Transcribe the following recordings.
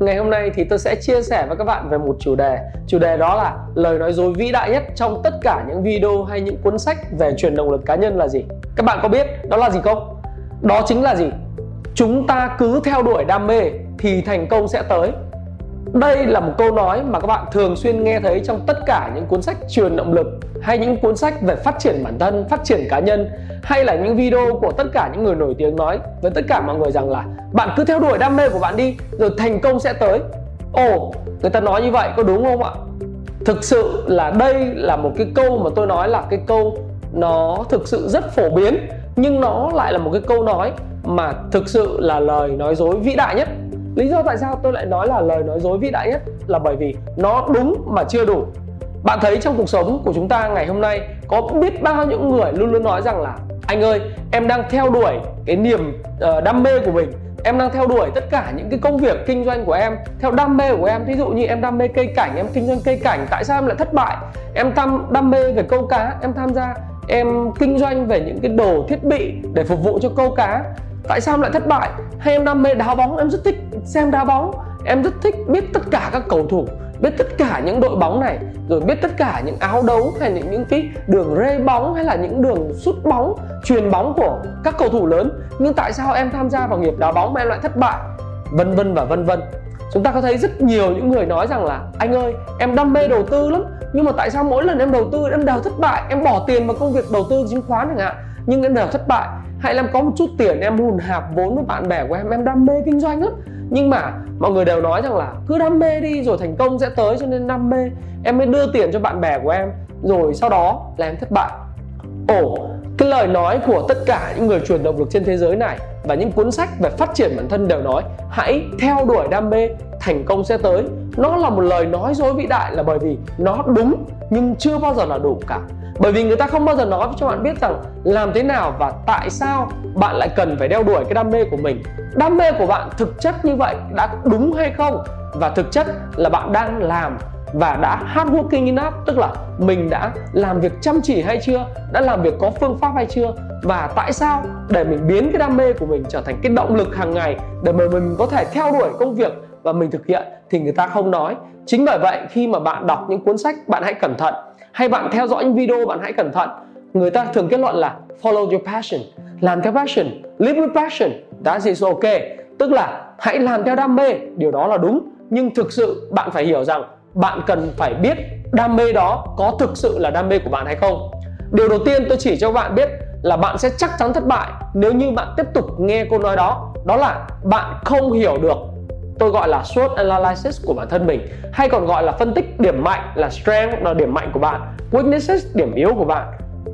Ngày hôm nay thì tôi sẽ chia sẻ với các bạn về một chủ đề Chủ đề đó là lời nói dối vĩ đại nhất trong tất cả những video hay những cuốn sách về truyền động lực cá nhân là gì? Các bạn có biết đó là gì không? Đó chính là gì? Chúng ta cứ theo đuổi đam mê thì thành công sẽ tới đây là một câu nói mà các bạn thường xuyên nghe thấy trong tất cả những cuốn sách truyền động lực hay những cuốn sách về phát triển bản thân, phát triển cá nhân hay là những video của tất cả những người nổi tiếng nói với tất cả mọi người rằng là bạn cứ theo đuổi đam mê của bạn đi rồi thành công sẽ tới. Ồ, người ta nói như vậy có đúng không ạ? Thực sự là đây là một cái câu mà tôi nói là cái câu nó thực sự rất phổ biến nhưng nó lại là một cái câu nói mà thực sự là lời nói dối vĩ đại nhất lý do tại sao tôi lại nói là lời nói dối vĩ đại nhất là bởi vì nó đúng mà chưa đủ bạn thấy trong cuộc sống của chúng ta ngày hôm nay có biết bao những người luôn luôn nói rằng là anh ơi em đang theo đuổi cái niềm uh, đam mê của mình em đang theo đuổi tất cả những cái công việc kinh doanh của em, theo đam mê của em. Ví dụ như em đam mê cây cảnh, em kinh doanh cây cảnh, tại sao em lại thất bại? Em tham, đam mê về câu cá, em tham gia, em kinh doanh về những cái đồ thiết bị để phục vụ cho câu cá. Tại sao em lại thất bại? Hay em đam mê đá bóng, em rất thích xem đá bóng. Em rất thích biết tất cả các cầu thủ biết tất cả những đội bóng này, rồi biết tất cả những áo đấu hay những những cái đường rê bóng hay là những đường sút bóng truyền bóng của các cầu thủ lớn. Nhưng tại sao em tham gia vào nghiệp đá bóng mà em lại thất bại? Vân vân và vân vân. Chúng ta có thấy rất nhiều những người nói rằng là, anh ơi, em đam mê đầu tư lắm, nhưng mà tại sao mỗi lần em đầu tư em đều thất bại? Em bỏ tiền vào công việc đầu tư chứng khoán chẳng hạn, nhưng em đều thất bại. Hay là em có một chút tiền, em hùn hạp vốn với bạn bè của em em đam mê kinh doanh lắm nhưng mà mọi người đều nói rằng là cứ đam mê đi rồi thành công sẽ tới cho nên đam mê. Em mới đưa tiền cho bạn bè của em, rồi sau đó là em thất bại. Ồ, cái lời nói của tất cả những người truyền động lực trên thế giới này và những cuốn sách về phát triển bản thân đều nói, hãy theo đuổi đam mê, thành công sẽ tới. Nó là một lời nói dối vĩ đại là bởi vì nó đúng nhưng chưa bao giờ là đủ cả bởi vì người ta không bao giờ nói cho bạn biết rằng làm thế nào và tại sao bạn lại cần phải đeo đuổi cái đam mê của mình. Đam mê của bạn thực chất như vậy đã đúng hay không? Và thực chất là bạn đang làm và đã hard working enough, tức là mình đã làm việc chăm chỉ hay chưa? Đã làm việc có phương pháp hay chưa? Và tại sao để mình biến cái đam mê của mình trở thành cái động lực hàng ngày để mà mình có thể theo đuổi công việc và mình thực hiện thì người ta không nói. Chính bởi vậy khi mà bạn đọc những cuốn sách, bạn hãy cẩn thận hay bạn theo dõi những video, bạn hãy cẩn thận. Người ta thường kết luận là follow your passion, làm theo passion, live with passion. That is ok. Tức là hãy làm theo đam mê. Điều đó là đúng. Nhưng thực sự bạn phải hiểu rằng bạn cần phải biết đam mê đó có thực sự là đam mê của bạn hay không. Điều đầu tiên tôi chỉ cho bạn biết là bạn sẽ chắc chắn thất bại nếu như bạn tiếp tục nghe câu nói đó. Đó là bạn không hiểu được tôi gọi là SWOT analysis của bản thân mình, hay còn gọi là phân tích điểm mạnh là strength, là điểm mạnh của bạn, weaknesses, điểm yếu của bạn.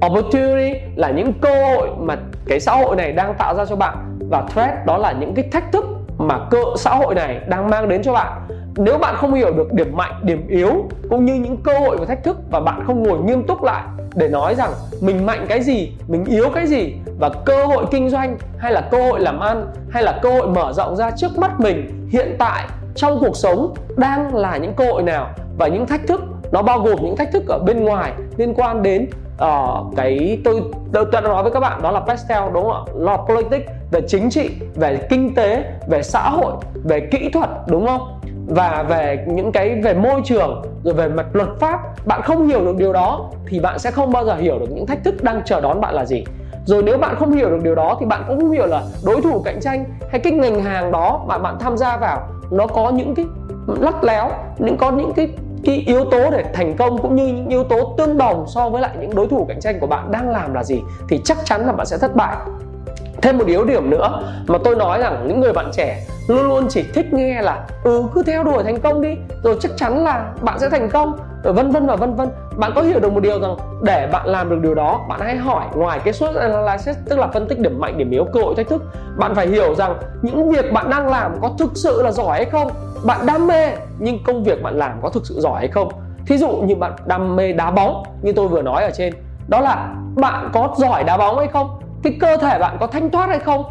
Opportunity là những cơ hội mà cái xã hội này đang tạo ra cho bạn, và threat đó là những cái thách thức mà cơ, xã hội này đang mang đến cho bạn nếu bạn không hiểu được điểm mạnh điểm yếu cũng như những cơ hội và thách thức và bạn không ngồi nghiêm túc lại để nói rằng mình mạnh cái gì mình yếu cái gì và cơ hội kinh doanh hay là cơ hội làm ăn hay là cơ hội mở rộng ra trước mắt mình hiện tại trong cuộc sống đang là những cơ hội nào và những thách thức. Nó bao gồm những thách thức ở bên ngoài liên quan đến uh, cái tôi, tôi đã nói với các bạn đó là pastel đúng không ạ? Là politics về chính trị về kinh tế về xã hội về kỹ thuật đúng không? Và về những cái về môi trường, rồi về mặt luật pháp, bạn không hiểu được điều đó thì bạn sẽ không bao giờ hiểu được những thách thức đang chờ đón bạn là gì. Rồi nếu bạn không hiểu được điều đó thì bạn cũng không hiểu là đối thủ cạnh tranh hay cái ngành hàng đó mà bạn tham gia vào, nó có những cái lắt léo, những có những cái cái yếu tố để thành công cũng như những yếu tố tương đồng so với lại những đối thủ cạnh tranh của bạn đang làm là gì thì chắc chắn là bạn sẽ thất bại thêm một yếu điểm nữa mà tôi nói rằng những người bạn trẻ luôn luôn chỉ thích nghe là ừ cứ theo đuổi thành công đi, rồi chắc chắn là bạn sẽ thành công, rồi vân vân và vân vân. Bạn có hiểu được một điều rằng để bạn làm được điều đó, bạn hãy hỏi ngoài cái SWOT analysis, tức là phân tích điểm mạnh, điểm yếu, cơ hội, thách thức, bạn phải hiểu rằng những việc bạn đang làm có thực sự là giỏi hay không. Bạn đam mê, nhưng công việc bạn làm có thực sự giỏi hay không. Thí dụ như bạn đam mê đá bóng, như tôi vừa nói ở trên, đó là bạn có giỏi đá bóng hay không? Cái cơ thể bạn có thanh thoát hay không?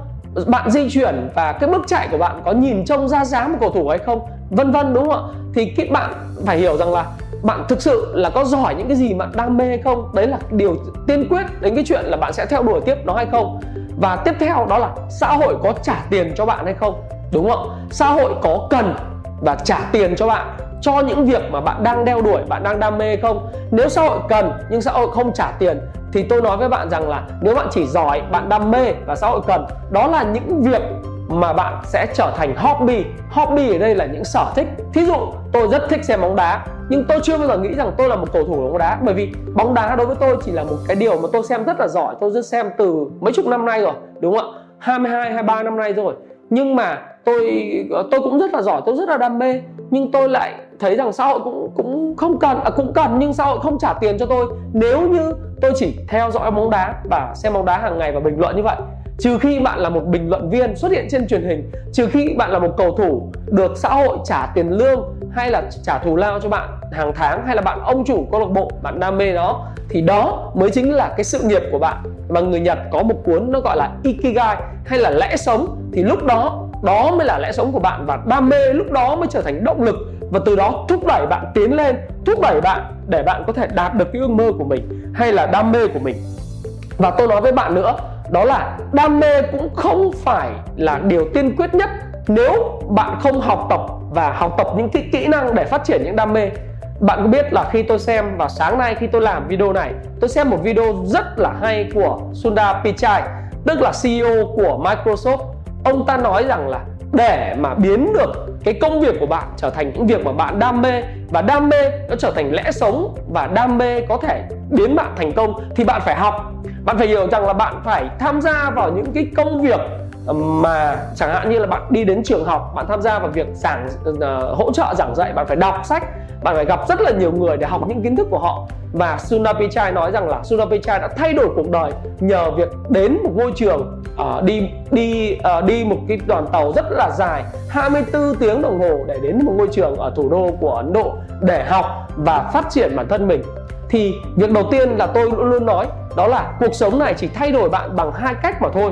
Bạn di chuyển và cái bước chạy của bạn có nhìn trông ra dáng một cầu thủ hay không? Vân vân, đúng không ạ? Thì cái bạn phải hiểu rằng là bạn thực sự là có giỏi những cái gì bạn đam mê hay không? Đấy là điều tiên quyết đến cái chuyện là bạn sẽ theo đuổi tiếp nó hay không? Và tiếp theo đó là xã hội có trả tiền cho bạn hay không? Đúng không xã hội có cần và trả tiền cho bạn cho những việc mà bạn đang đeo đuổi, bạn đang đam mê không? Nếu xã hội cần nhưng xã hội không trả tiền thì tôi nói với bạn rằng là nếu bạn chỉ giỏi, bạn đam mê và xã hội cần, đó là những việc mà bạn sẽ trở thành hobby. Hobby ở đây là những sở thích. Thí dụ, tôi rất thích xem bóng đá, nhưng tôi chưa bao giờ nghĩ rằng tôi là một cầu thủ bóng đá, bởi vì bóng đá đối với tôi chỉ là một cái điều mà tôi xem rất là giỏi. Tôi rất xem từ mấy chục năm nay rồi, đúng không ạ? 22 23 năm nay rồi. Nhưng mà tôi ờ, tôi cũng rất là giỏi, tôi rất là đam mê, nhưng tôi lại thấy rằng xã hội cũng cũng không cần à, cũng cần nhưng xã hội không trả tiền cho tôi. Nếu như tôi chỉ theo dõi bóng đá và xem bóng đá hàng ngày và bình luận như vậy trừ khi bạn là một bình luận viên xuất hiện trên truyền hình trừ khi bạn là một cầu thủ được xã hội trả tiền lương hay là trả thù lao cho bạn hàng tháng hay là bạn ông chủ câu lạc bộ bạn đam mê nó thì đó mới chính là cái sự nghiệp của bạn. Mà người Nhật có một cuốn nó gọi là Ikigai hay là lẽ sống thì lúc đó đó mới là lẽ sống của bạn và đam mê lúc đó mới trở thành động lực và từ đó thúc đẩy bạn tiến lên, thúc đẩy bạn để bạn có thể đạt được cái ước mơ của mình hay là đam mê của mình. Và tôi nói với bạn nữa, đó là đam mê cũng không phải là điều tiên quyết nhất nếu bạn không học tập và học tập những cái kỹ năng để phát triển những đam mê. Bạn có biết là khi tôi xem và sáng nay khi tôi làm video này, tôi xem một video rất là hay của Sundar Pichai, tức là CEO của Microsoft. Ông ta nói rằng là để mà biến được cái công việc của bạn trở thành những việc mà bạn đam mê, và đam mê nó trở thành lẽ sống, và đam mê có thể biến bạn thành công, thì bạn phải học. Bạn phải hiểu rằng là bạn phải tham gia vào những cái công việc mà chẳng hạn như là bạn đi đến trường học bạn tham gia vào việc giảng uh, hỗ trợ giảng dạy bạn phải đọc sách bạn phải gặp rất là nhiều người để học những kiến thức của họ. Và Sundar Pichai nói rằng là Sundar Pichai đã thay đổi cuộc đời nhờ việc đến một ngôi trường uh, đi đi uh, đi một cái đoàn tàu rất là dài 24 tiếng đồng hồ để đến một ngôi trường ở thủ đô của Ấn Độ để học và phát triển bản thân mình. Thì việc đầu tiên là tôi luôn luôn nói đó là cuộc sống này chỉ thay đổi bạn bằng hai cách mà thôi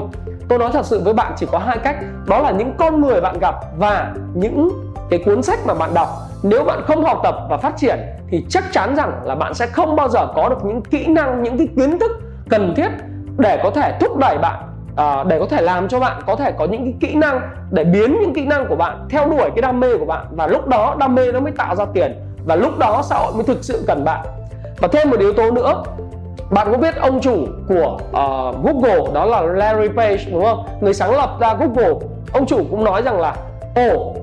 tôi nói thật sự với bạn chỉ có hai cách. Đó là những con người bạn gặp và những cái cuốn sách mà bạn đọc. Nếu bạn không học tập và phát triển thì chắc chắn rằng là bạn sẽ không bao giờ có được những kỹ năng những cái kiến thức cần thiết để có thể thúc đẩy bạn à, để có thể làm cho bạn có thể có những cái kỹ năng để biến những kỹ năng của bạn theo đuổi cái đam mê của bạn. Và lúc đó đam mê nó mới tạo ra tiền và lúc đó xã hội mới thực sự cần bạn. Và thêm một yếu tố nữa bạn có biết ông chủ của uh, Google đó là Larry Page đúng không? Người sáng lập ra Google ông chủ cũng nói rằng là ồ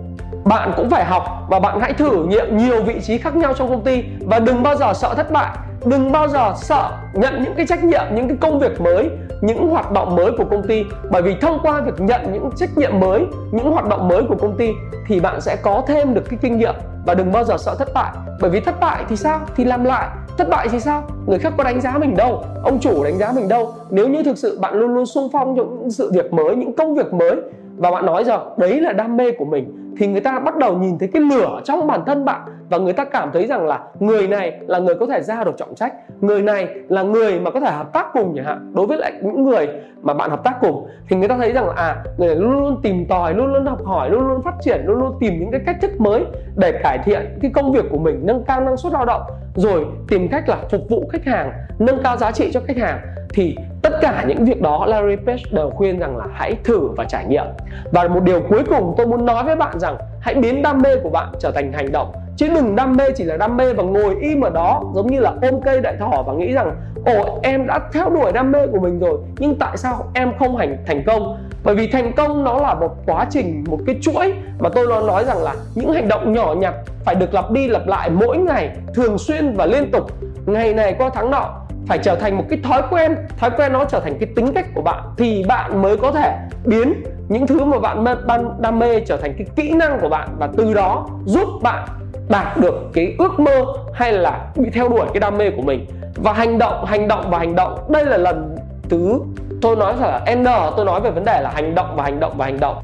bạn cũng phải học và bạn hãy thử nghiệm nhiều vị trí khác nhau trong công ty và đừng bao giờ sợ thất bại. Đừng bao giờ sợ nhận những cái trách nhiệm những cái công việc mới những hoạt động mới của công ty. Bởi vì thông qua việc nhận những trách nhiệm mới những hoạt động mới của công ty thì bạn sẽ có thêm được cái kinh nghiệm và đừng bao giờ sợ thất bại. Bởi vì thất bại thì sao? Thì làm lại thất bại thì sao? Người khác có đánh giá mình đâu. Ông chủ đánh giá mình đâu. Nếu như thực sự bạn luôn luôn sung phong những sự việc mới, những công việc mới, và bạn nói rằng đấy là đam mê của mình, thì người ta bắt đầu nhìn thấy cái lửa trong bản thân bạn, và người ta cảm thấy rằng là người này là người có thể ra được trọng trách, người này là người mà có thể hợp tác cùng chẳng hạn. Đối với lại những người mà bạn hợp tác cùng, thì người ta thấy rằng là à người này luôn luôn tìm tòi, luôn luôn học hỏi, luôn luôn phát triển, luôn luôn tìm những cái cách thức mới để cải thiện cái công việc của mình, nâng cao năng suất lao động rồi tìm cách là phục vụ khách hàng, nâng cao giá trị cho khách hàng, thì tất cả những việc đó Larry Page đều khuyên rằng là hãy thử và trải nghiệm. Và một điều cuối cùng tôi muốn nói với bạn rằng hãy biến đam mê của bạn trở thành hành động. Chứ đừng đam mê chỉ là đam mê và ngồi im ở đó, giống như là ôm cây đại thỏ và nghĩ rằng, ồ, em đã theo đuổi đam mê của mình rồi, nhưng tại sao em không hành, thành công? Bởi vì thành công nó là một quá trình, một cái chuỗi. Mà tôi nói nói rằng là những hành động nhỏ nhặt phải được lặp đi lặp lại mỗi ngày, thường xuyên và liên tục. Ngày này qua tháng nọ, phải trở thành một cái thói quen thói quen nó trở thành cái tính cách của bạn thì bạn mới có thể biến những thứ mà bạn đam mê trở thành cái kỹ năng của bạn và từ đó giúp bạn đạt được cái ước mơ hay là bị theo đuổi cái đam mê của mình. Và hành động hành động và hành động, đây là lần thứ tôi nói là n tôi nói về vấn đề là hành động và hành động và hành động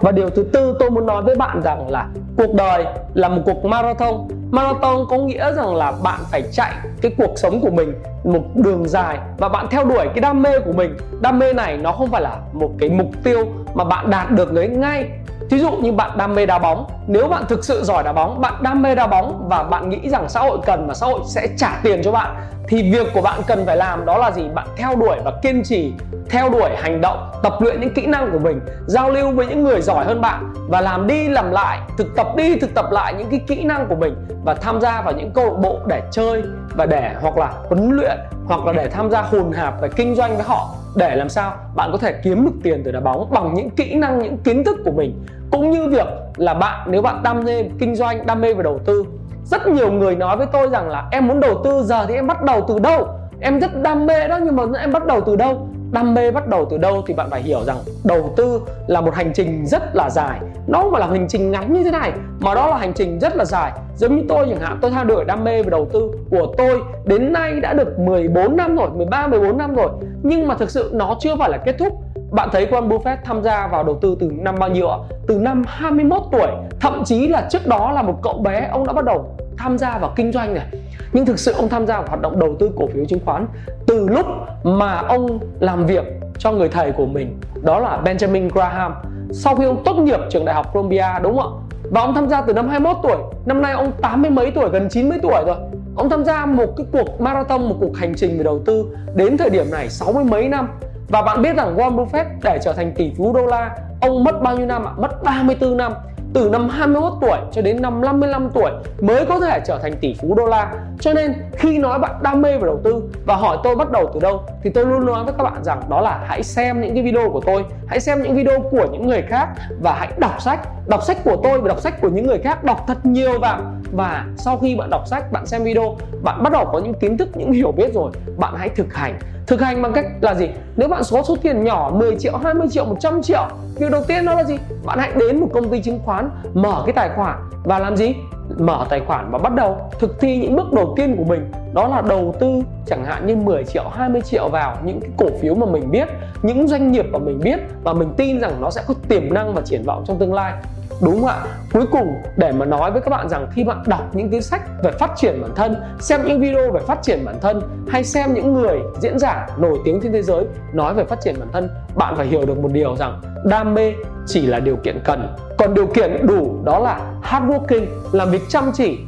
và điều thứ tư tôi muốn nói với bạn rằng là cuộc đời là một cuộc marathon. Marathon có nghĩa rằng là bạn phải chạy cái cuộc sống của mình một đường dài và bạn theo đuổi cái đam mê của mình. Đam mê này nó không phải là một cái mục tiêu mà bạn đạt được đấy ngay Thí dụ như bạn đam mê đá bóng, Nếu bạn thực sự giỏi đá bóng, Bạn đam mê đá bóng và bạn nghĩ rằng xã hội cần và xã hội sẽ trả tiền cho bạn, Thì việc của bạn cần phải làm đó là gì? Bạn theo đuổi và kiên trì, Theo đuổi hành động, Tập luyện những kỹ năng của mình, Giao lưu với những người giỏi hơn bạn Và làm đi làm lại, Thực tập đi thực tập lại những cái kỹ năng của mình Và tham gia vào những câu lạc bộ để chơi Và để hoặc là huấn luyện Hoặc là để tham gia hồn hạp và kinh doanh với họ để làm sao bạn có thể kiếm được tiền từ đá bóng bằng những kỹ năng, những kiến thức của mình cũng như việc là bạn, nếu bạn đam mê, kinh doanh, đam mê về đầu tư, rất nhiều người nói với tôi rằng là em muốn đầu tư, giờ thì em bắt đầu từ đâu? Em rất đam mê đó, nhưng mà em bắt đầu từ đâu? Đam mê bắt đầu từ đâu thì bạn phải hiểu rằng đầu tư là một hành trình rất là dài. Nó không phải là hành trình ngắn như thế này, mà đó là hành trình rất là dài. Giống như tôi chẳng hạn, tôi theo đuổi đam mê về đầu tư của tôi đến nay đã được 14 năm rồi 13 14 năm rồi. Nhưng mà thực sự nó chưa phải là kết thúc bạn thấy Warren Buffett tham gia vào đầu tư từ năm bao nhiêu ạ? Từ năm 21 tuổi Thậm chí là trước đó là một cậu bé Ông đã bắt đầu tham gia vào kinh doanh này Nhưng thực sự ông tham gia vào hoạt động đầu tư cổ phiếu chứng khoán Từ lúc mà ông làm việc cho người thầy của mình Đó là Benjamin Graham Sau khi ông tốt nghiệp trường đại học Columbia đúng không ạ? Và ông tham gia từ năm 21 tuổi Năm nay ông 80 mấy tuổi, gần 90 tuổi rồi Ông tham gia một cái cuộc marathon, một cuộc hành trình về đầu tư Đến thời điểm này 60 mấy năm và bạn biết rằng Warren Buffett để trở thành tỷ phú đô la Ông mất bao nhiêu năm ạ? Mất 34 năm từ năm 21 tuổi cho đến năm 55 tuổi mới có thể trở thành tỷ phú đô la. Cho nên khi nói bạn đam mê về đầu tư và hỏi tôi bắt đầu từ đâu thì tôi luôn nói với các bạn rằng đó là hãy xem những cái video của tôi, hãy xem những video của những người khác và hãy đọc sách. Đọc sách của tôi và đọc sách của những người khác, đọc thật nhiều vào và sau khi bạn đọc sách, bạn xem video, bạn bắt đầu có những kiến thức, những hiểu biết rồi, bạn hãy thực hành thực hành bằng cách là gì? Nếu bạn có số tiền nhỏ 10 triệu 20 triệu 100 triệu việc đầu tiên đó là gì? Bạn hãy đến một công ty chứng khoán, mở cái tài khoản. Và làm gì? Mở tài khoản và bắt đầu thực thi những bước đầu tiên của mình. Đó là đầu tư chẳng hạn như 10 triệu 20 triệu vào những cái cổ phiếu mà mình biết, những doanh nghiệp mà mình biết và mình tin rằng nó sẽ có tiềm năng và triển vọng trong tương lai đúng không ạ. Cuối cùng để mà nói với các bạn rằng khi bạn đọc những cái sách về phát triển bản thân xem những video về phát triển bản thân hay xem những người diễn giả nổi tiếng trên thế giới nói về phát triển bản thân bạn phải hiểu được một điều rằng đam mê chỉ là điều kiện cần. Còn điều kiện đủ đó là hardworking, làm việc chăm chỉ.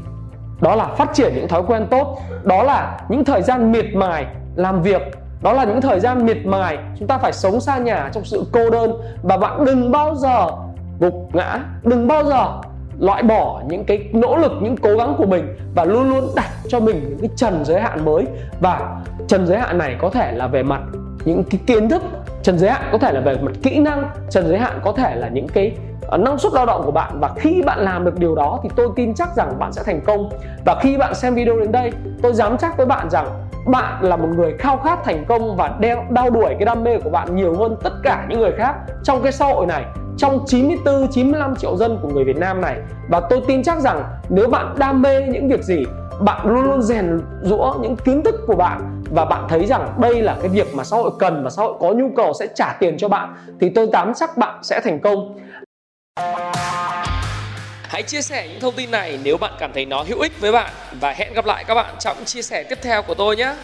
Đó là phát triển những thói quen tốt. Đó là những thời gian miệt mài làm việc. Đó là những thời gian miệt mài chúng ta phải sống xa nhà trong sự cô đơn. Và bạn đừng bao giờ gục ngã. Đừng bao giờ loại bỏ những cái nỗ lực, những cố gắng của mình và luôn luôn đặt cho mình những cái trần giới hạn mới. Và trần giới hạn này có thể là về mặt những cái kiến thức, trần giới hạn có thể là về mặt kỹ năng, trần giới hạn có thể là những cái ờ, năng suất lao động của bạn. Và khi bạn làm được điều đó thì tôi tin chắc rằng bạn sẽ thành công. Và khi bạn xem video đến đây, tôi dám chắc với bạn rằng bạn là một người khao khát thành công và đeo, đau đuổi cái đam mê của bạn nhiều hơn tất cả những người khác trong cái xã hội này trong 94 95 triệu dân của người Việt Nam này. Và tôi tin chắc rằng nếu bạn đam mê những việc gì, bạn luôn luôn rèn rũa những kiến thức của bạn. Và bạn thấy rằng đây là cái việc mà xã hội cần và xã hội có nhu cầu sẽ trả tiền cho bạn, thì tôi dám chắc bạn sẽ thành công. Hãy chia sẻ những thông tin này nếu bạn cảm thấy nó hữu ích với bạn. Và hẹn gặp lại các bạn trong chia sẻ tiếp theo của tôi nhé.